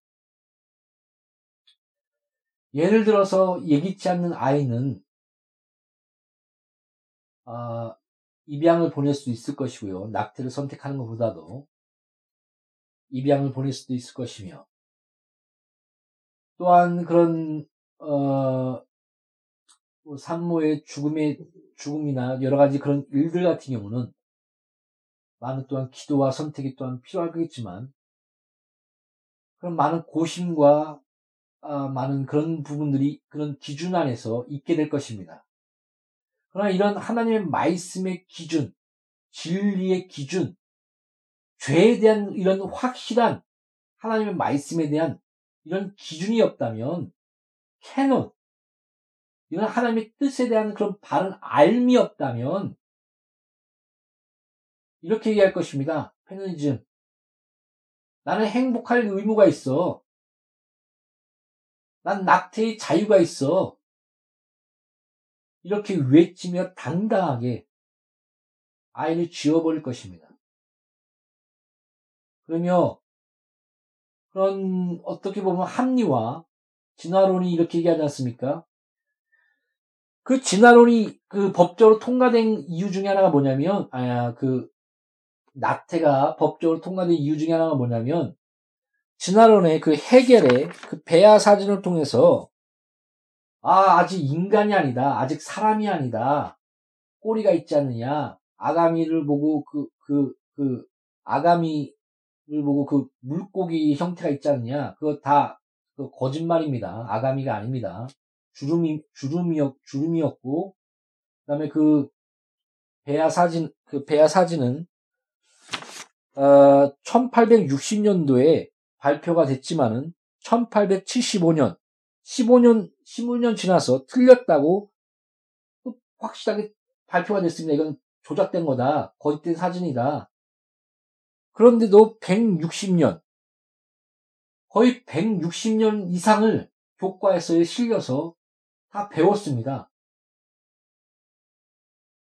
예를 들어서 예기치 않는 아이는 아, 입양을 보낼 수도 있을 것이고요. 낙태를 선택하는 것보다도 입양을 보낼 수도 있을 것이며 또한 그런 어, 뭐 산모의 죽음의 죽음이나 여러 가지 그런 일들 같은 경우는 많은 또한 기도와 선택이 또한 필요하겠지만 그런 많은 고심과 아, 많은 그런 부분들이 그런 기준 안에서 있게 될 것입니다. 그러나 이런 하나님의 말씀의 기준, 진리의 기준, 죄에 대한 이런 확실한 하나님의 말씀에 대한 이런 기준이 없다면 캐논, 이런 하나님의 뜻에 대한 그런 바른 알미 없다면 이렇게 얘기할 것입니다. 페미니즘. 나는 행복할 의무가 있어. 난 낙태의 자유가 있어. 이렇게 외치며 당당하게 아이를 지어버릴 것입니다. 그러며 그런 어떻게 보면 합리화, 진화론이 이렇게 얘기하지 않습니까? 그 진화론이 그 법적으로 통과된 이유 중에 하나가 뭐냐면, 아, 그 낙태가 법적으로 통과된 이유 중에 하나가 뭐냐면, 진화론의 그 해결의 그 배아 사진을 통해서, 아, 아직 인간이 아니다. 아직 사람이 아니다. 꼬리가 있지 않느냐. 아가미를 보고 그, 그, 그, 아가미를 보고 그 물고기 형태가 있지 않느냐. 그거 다 그 거짓말입니다. 아가미가 아닙니다. 주름이, 주름이었, 주름이었고, 그 다음에 그, 배아 사진, 그 배아 사진은, 어, 1860년도에 발표가 됐지만은, 1875년, 15년, 15년 지나서 틀렸다고 확실하게 발표가 됐습니다. 이건 조작된 거다. 거짓된 사진이다. 그런데도 160년, 거의 160년 이상을 교과에서 실려서 다 배웠습니다.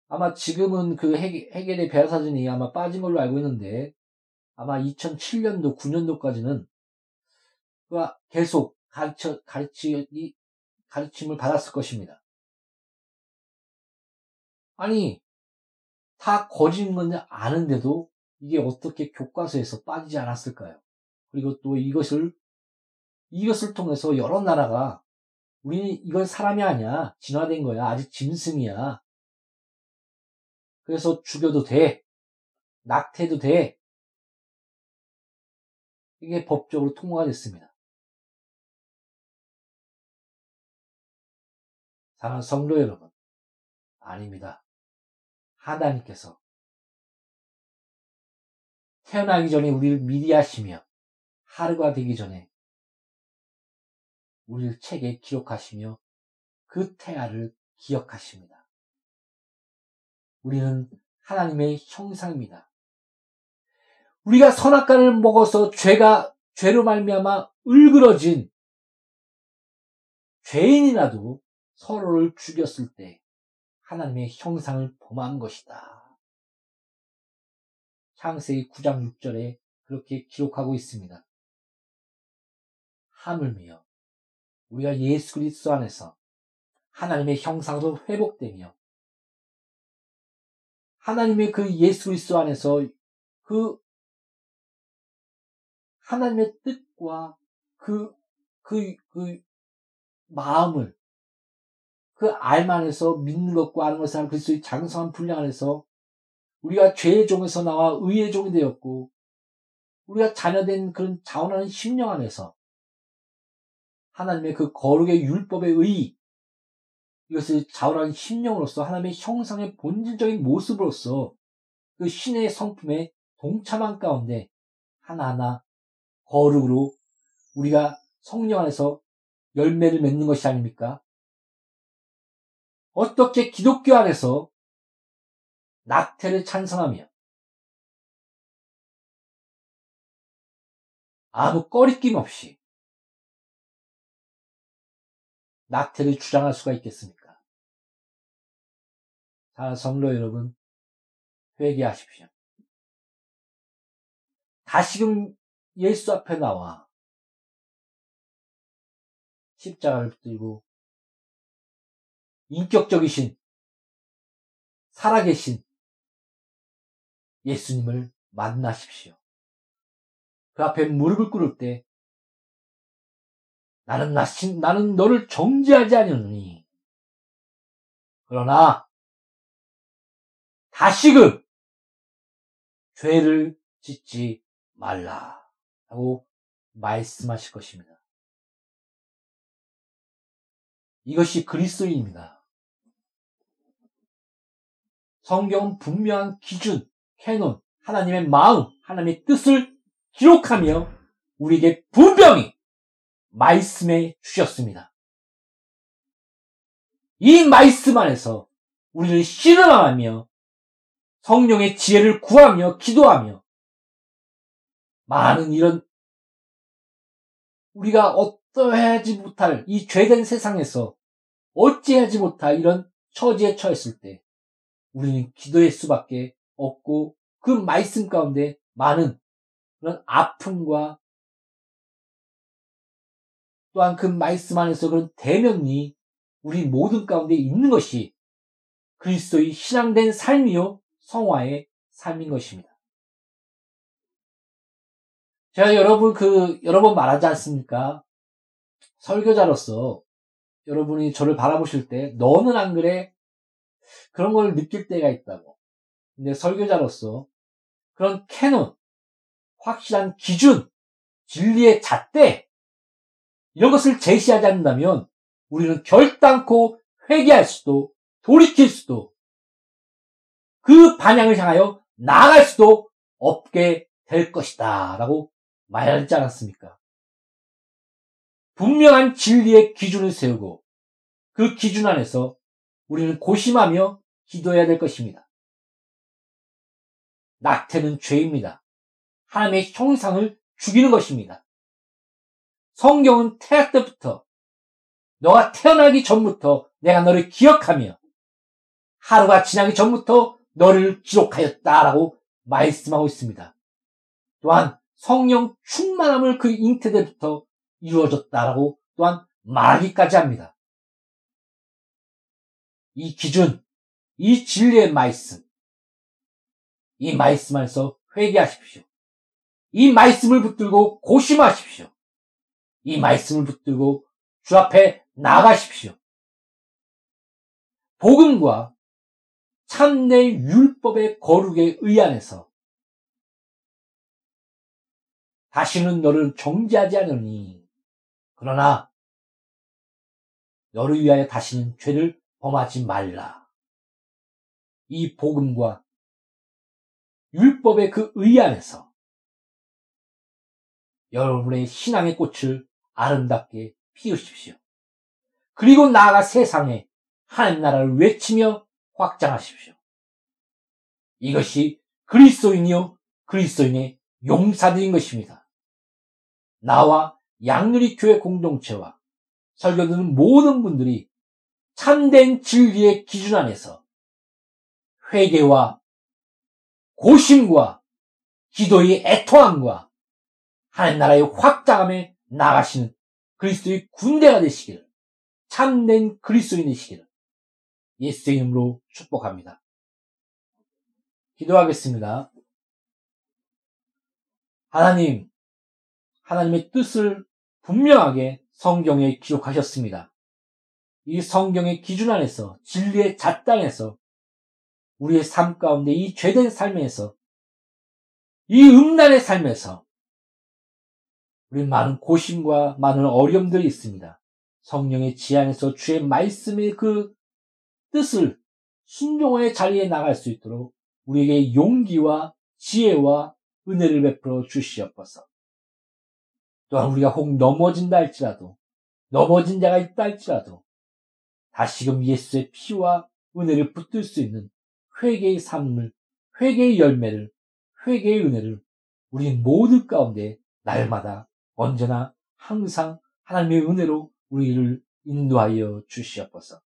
아마 지금은 그 해겔의 배아사진이 아마 빠진 걸로 알고 있는데 아마 2007년도, 9년도까지는 계속 가르쳐, 가르치, 가르침을 받았을 것입니다. 아니, 다 거짓인 건지 아는데도 이게 어떻게 교과서에서 빠지지 않았을까요? 그리고 또 이것을 이것을 통해서 여러 나라가 우리는 이건 사람이 아니야. 진화된 거야. 아직 짐승이야. 그래서 죽여도 돼. 낙태도 돼. 이게 법적으로 통과가 됐습니다. 사랑하는 성도 여러분. 아닙니다. 하나님께서 태어나기 전에 우리를 미리 하시며 하루가 되기 전에 우리를 책에 기록하시며 그 태아를 기억하십니다. 우리는 하나님의 형상입니다. 우리가 선악과를 먹어서 죄가 죄로 말미암아 을그러진 죄인이라도 서로를 죽였을 때 하나님의 형상을 범한 것이다. 창세기 9장 6절에 그렇게 기록하고 있습니다. 하물며 우리가 예수 그리스도 안에서 하나님의 형상으로 회복되며 하나님의 그 예수 그리스도 안에서 그 하나님의 뜻과 그, 그, 그 마음을 그 알만 안에서 믿는 것과 아는 것을 하는 그리스도의 장성한 분량 안에서 우리가 죄의 종에서 나와 의의 종이 되었고 우리가 자녀된 그런 자원하는 심령 안에서 하나님의 그 거룩의 율법의 의 이것을 자원하는 심령으로서 하나님의 형상의 본질적인 모습으로서 그 신의 성품에 동참한 가운데 하나하나 거룩으로 우리가 성령 안에서 열매를 맺는 것이 아닙니까? 어떻게 기독교 안에서 낙태를 찬성하며 아무 꺼리낌 없이 낙태를 주장할 수가 있겠습니까? 자, 성도 여러분, 회개하십시오. 다시금 예수 앞에 나와 십자가를 붙들고 인격적이신 살아계신 예수님을 만나십시오. 그 앞에 무릎을 꿇을 때 나는 나신 나는 너를 정죄하지 않으니 그러나 다시금 죄를 짓지 말라 하고 말씀하실 것입니다. 이것이 그리스도인입니다. 성경은 분명한 기준, 캐논, 하나님의 마음, 하나님의 뜻을 기록하며 우리에게 분명히 말씀해 주셨습니다. 이 말씀 안에서 우리를 실험하며 성령의 지혜를 구하며 기도하며 많은 이런 우리가 어떠하지 못할 이 죄된 세상에서 어찌하지 못할 이런 처지에 처했을 때 우리는 기도의 수밖에 없고 그 말씀 가운데 많은 그런 아픔과 또한 그 말씀 안에서 그런 대면이 우리 모든 가운데 있는 것이 그리스도의 신앙된 삶이요 성화의 삶인 것입니다. 제가 여러분 그 여러 번 말하지 않습니까? 설교자로서 여러분이 저를 바라보실 때 너는 안 그래? 그런 걸 느낄 때가 있다고. 근데 설교자로서 그런 캐논, 확실한 기준, 진리의 잣대 이런 것을 제시하지 않는다면 우리는 결단코 회개할 수도 돌이킬 수도 그 반향을 향하여 나아갈 수도 없게 될 것이다. 라고 말하지 않았습니까? 분명한 진리의 기준을 세우고 그 기준 안에서 우리는 고심하며 기도해야 될 것입니다. 낙태는 죄입니다. 하나님의 형상을 죽이는 것입니다. 성경은 태아 때부터 너가 태어나기 전부터 내가 너를 기억하며 하루가 지나기 전부터 너를 기록하였다라고 말씀하고 있습니다. 또한 성령 충만함을 그 잉태 때부터 이루어졌다라고 또한 말하기까지 합니다. 이 기준, 이 진리의 말씀, 이 말씀 안에서 회개하십시오. 이 말씀을 붙들고 고심하십시오. 이 말씀을 붙들고 주 앞에 나가십시오. 복음과 참내 율법의 거룩에 의안해서 다시는 너를 정죄하지 않으니 그러나 너를 위하여 다시는 죄를 범하지 말라. 이 복음과 율법의 그 의안에서 여러분의 신앙의 꽃을 아름답게 피우십시오. 그리고 나아가 세상에 하나님 나라를 외치며 확장하십시오. 이것이 그리스도인이요 그리스도인의 용사들인 것입니다. 나와 양누리 교회 공동체와 설교 듣는 모든 분들이 참된 진리의 기준 안에서 회개와 고심과 기도의 애통함과 하나님 나라의 확장함에 나가시는 그리스도의 군대가 되시기를 참된 그리스도인 되시기를 예수의 이름으로 축복합니다. 기도하겠습니다. 하나님, 하나님의 뜻을 분명하게 성경에 기록하셨습니다. 이 성경의 기준 안에서 진리의 잣당에서 우리의 삶 가운데 이 죄된 삶에서 이 음란의 삶에서 우리 많은 고심과 많은 어려움들이 있습니다. 성령의 지안에서 주의 말씀의 그 뜻을 순종의 자리에 나갈 수 있도록 우리에게 용기와 지혜와 은혜를 베풀어 주시옵소서. 또한 우리가 혹 넘어진다 할지라도 넘어진 자가 있다 할지라도 다시금 예수의 피와 은혜를 붙들 수 있는 회개의 삶을 회개의 열매를 회개의 은혜를 우리 모두 가운데 날마다 언제나 항상 하나님의 은혜로 우리를 인도하여 주시옵소서.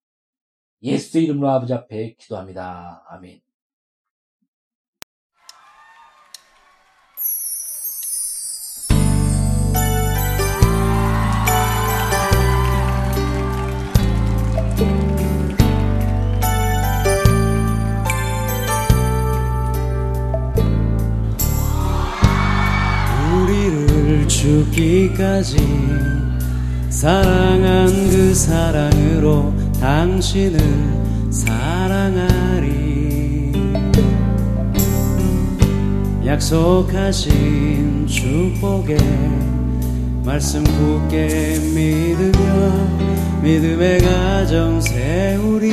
예수 이름으로 아버지 앞에 기도합니다. 아멘. 죽기까지 사랑한 그 사랑으로 당신을 사랑하리. 약속하신 축복에 말씀 굳게 믿으며 믿음의 가정 세우리.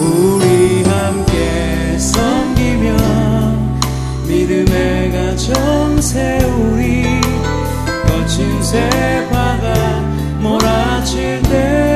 우리 함께 서 믿음의 가정 세우리. 거친 세파가 몰아칠 때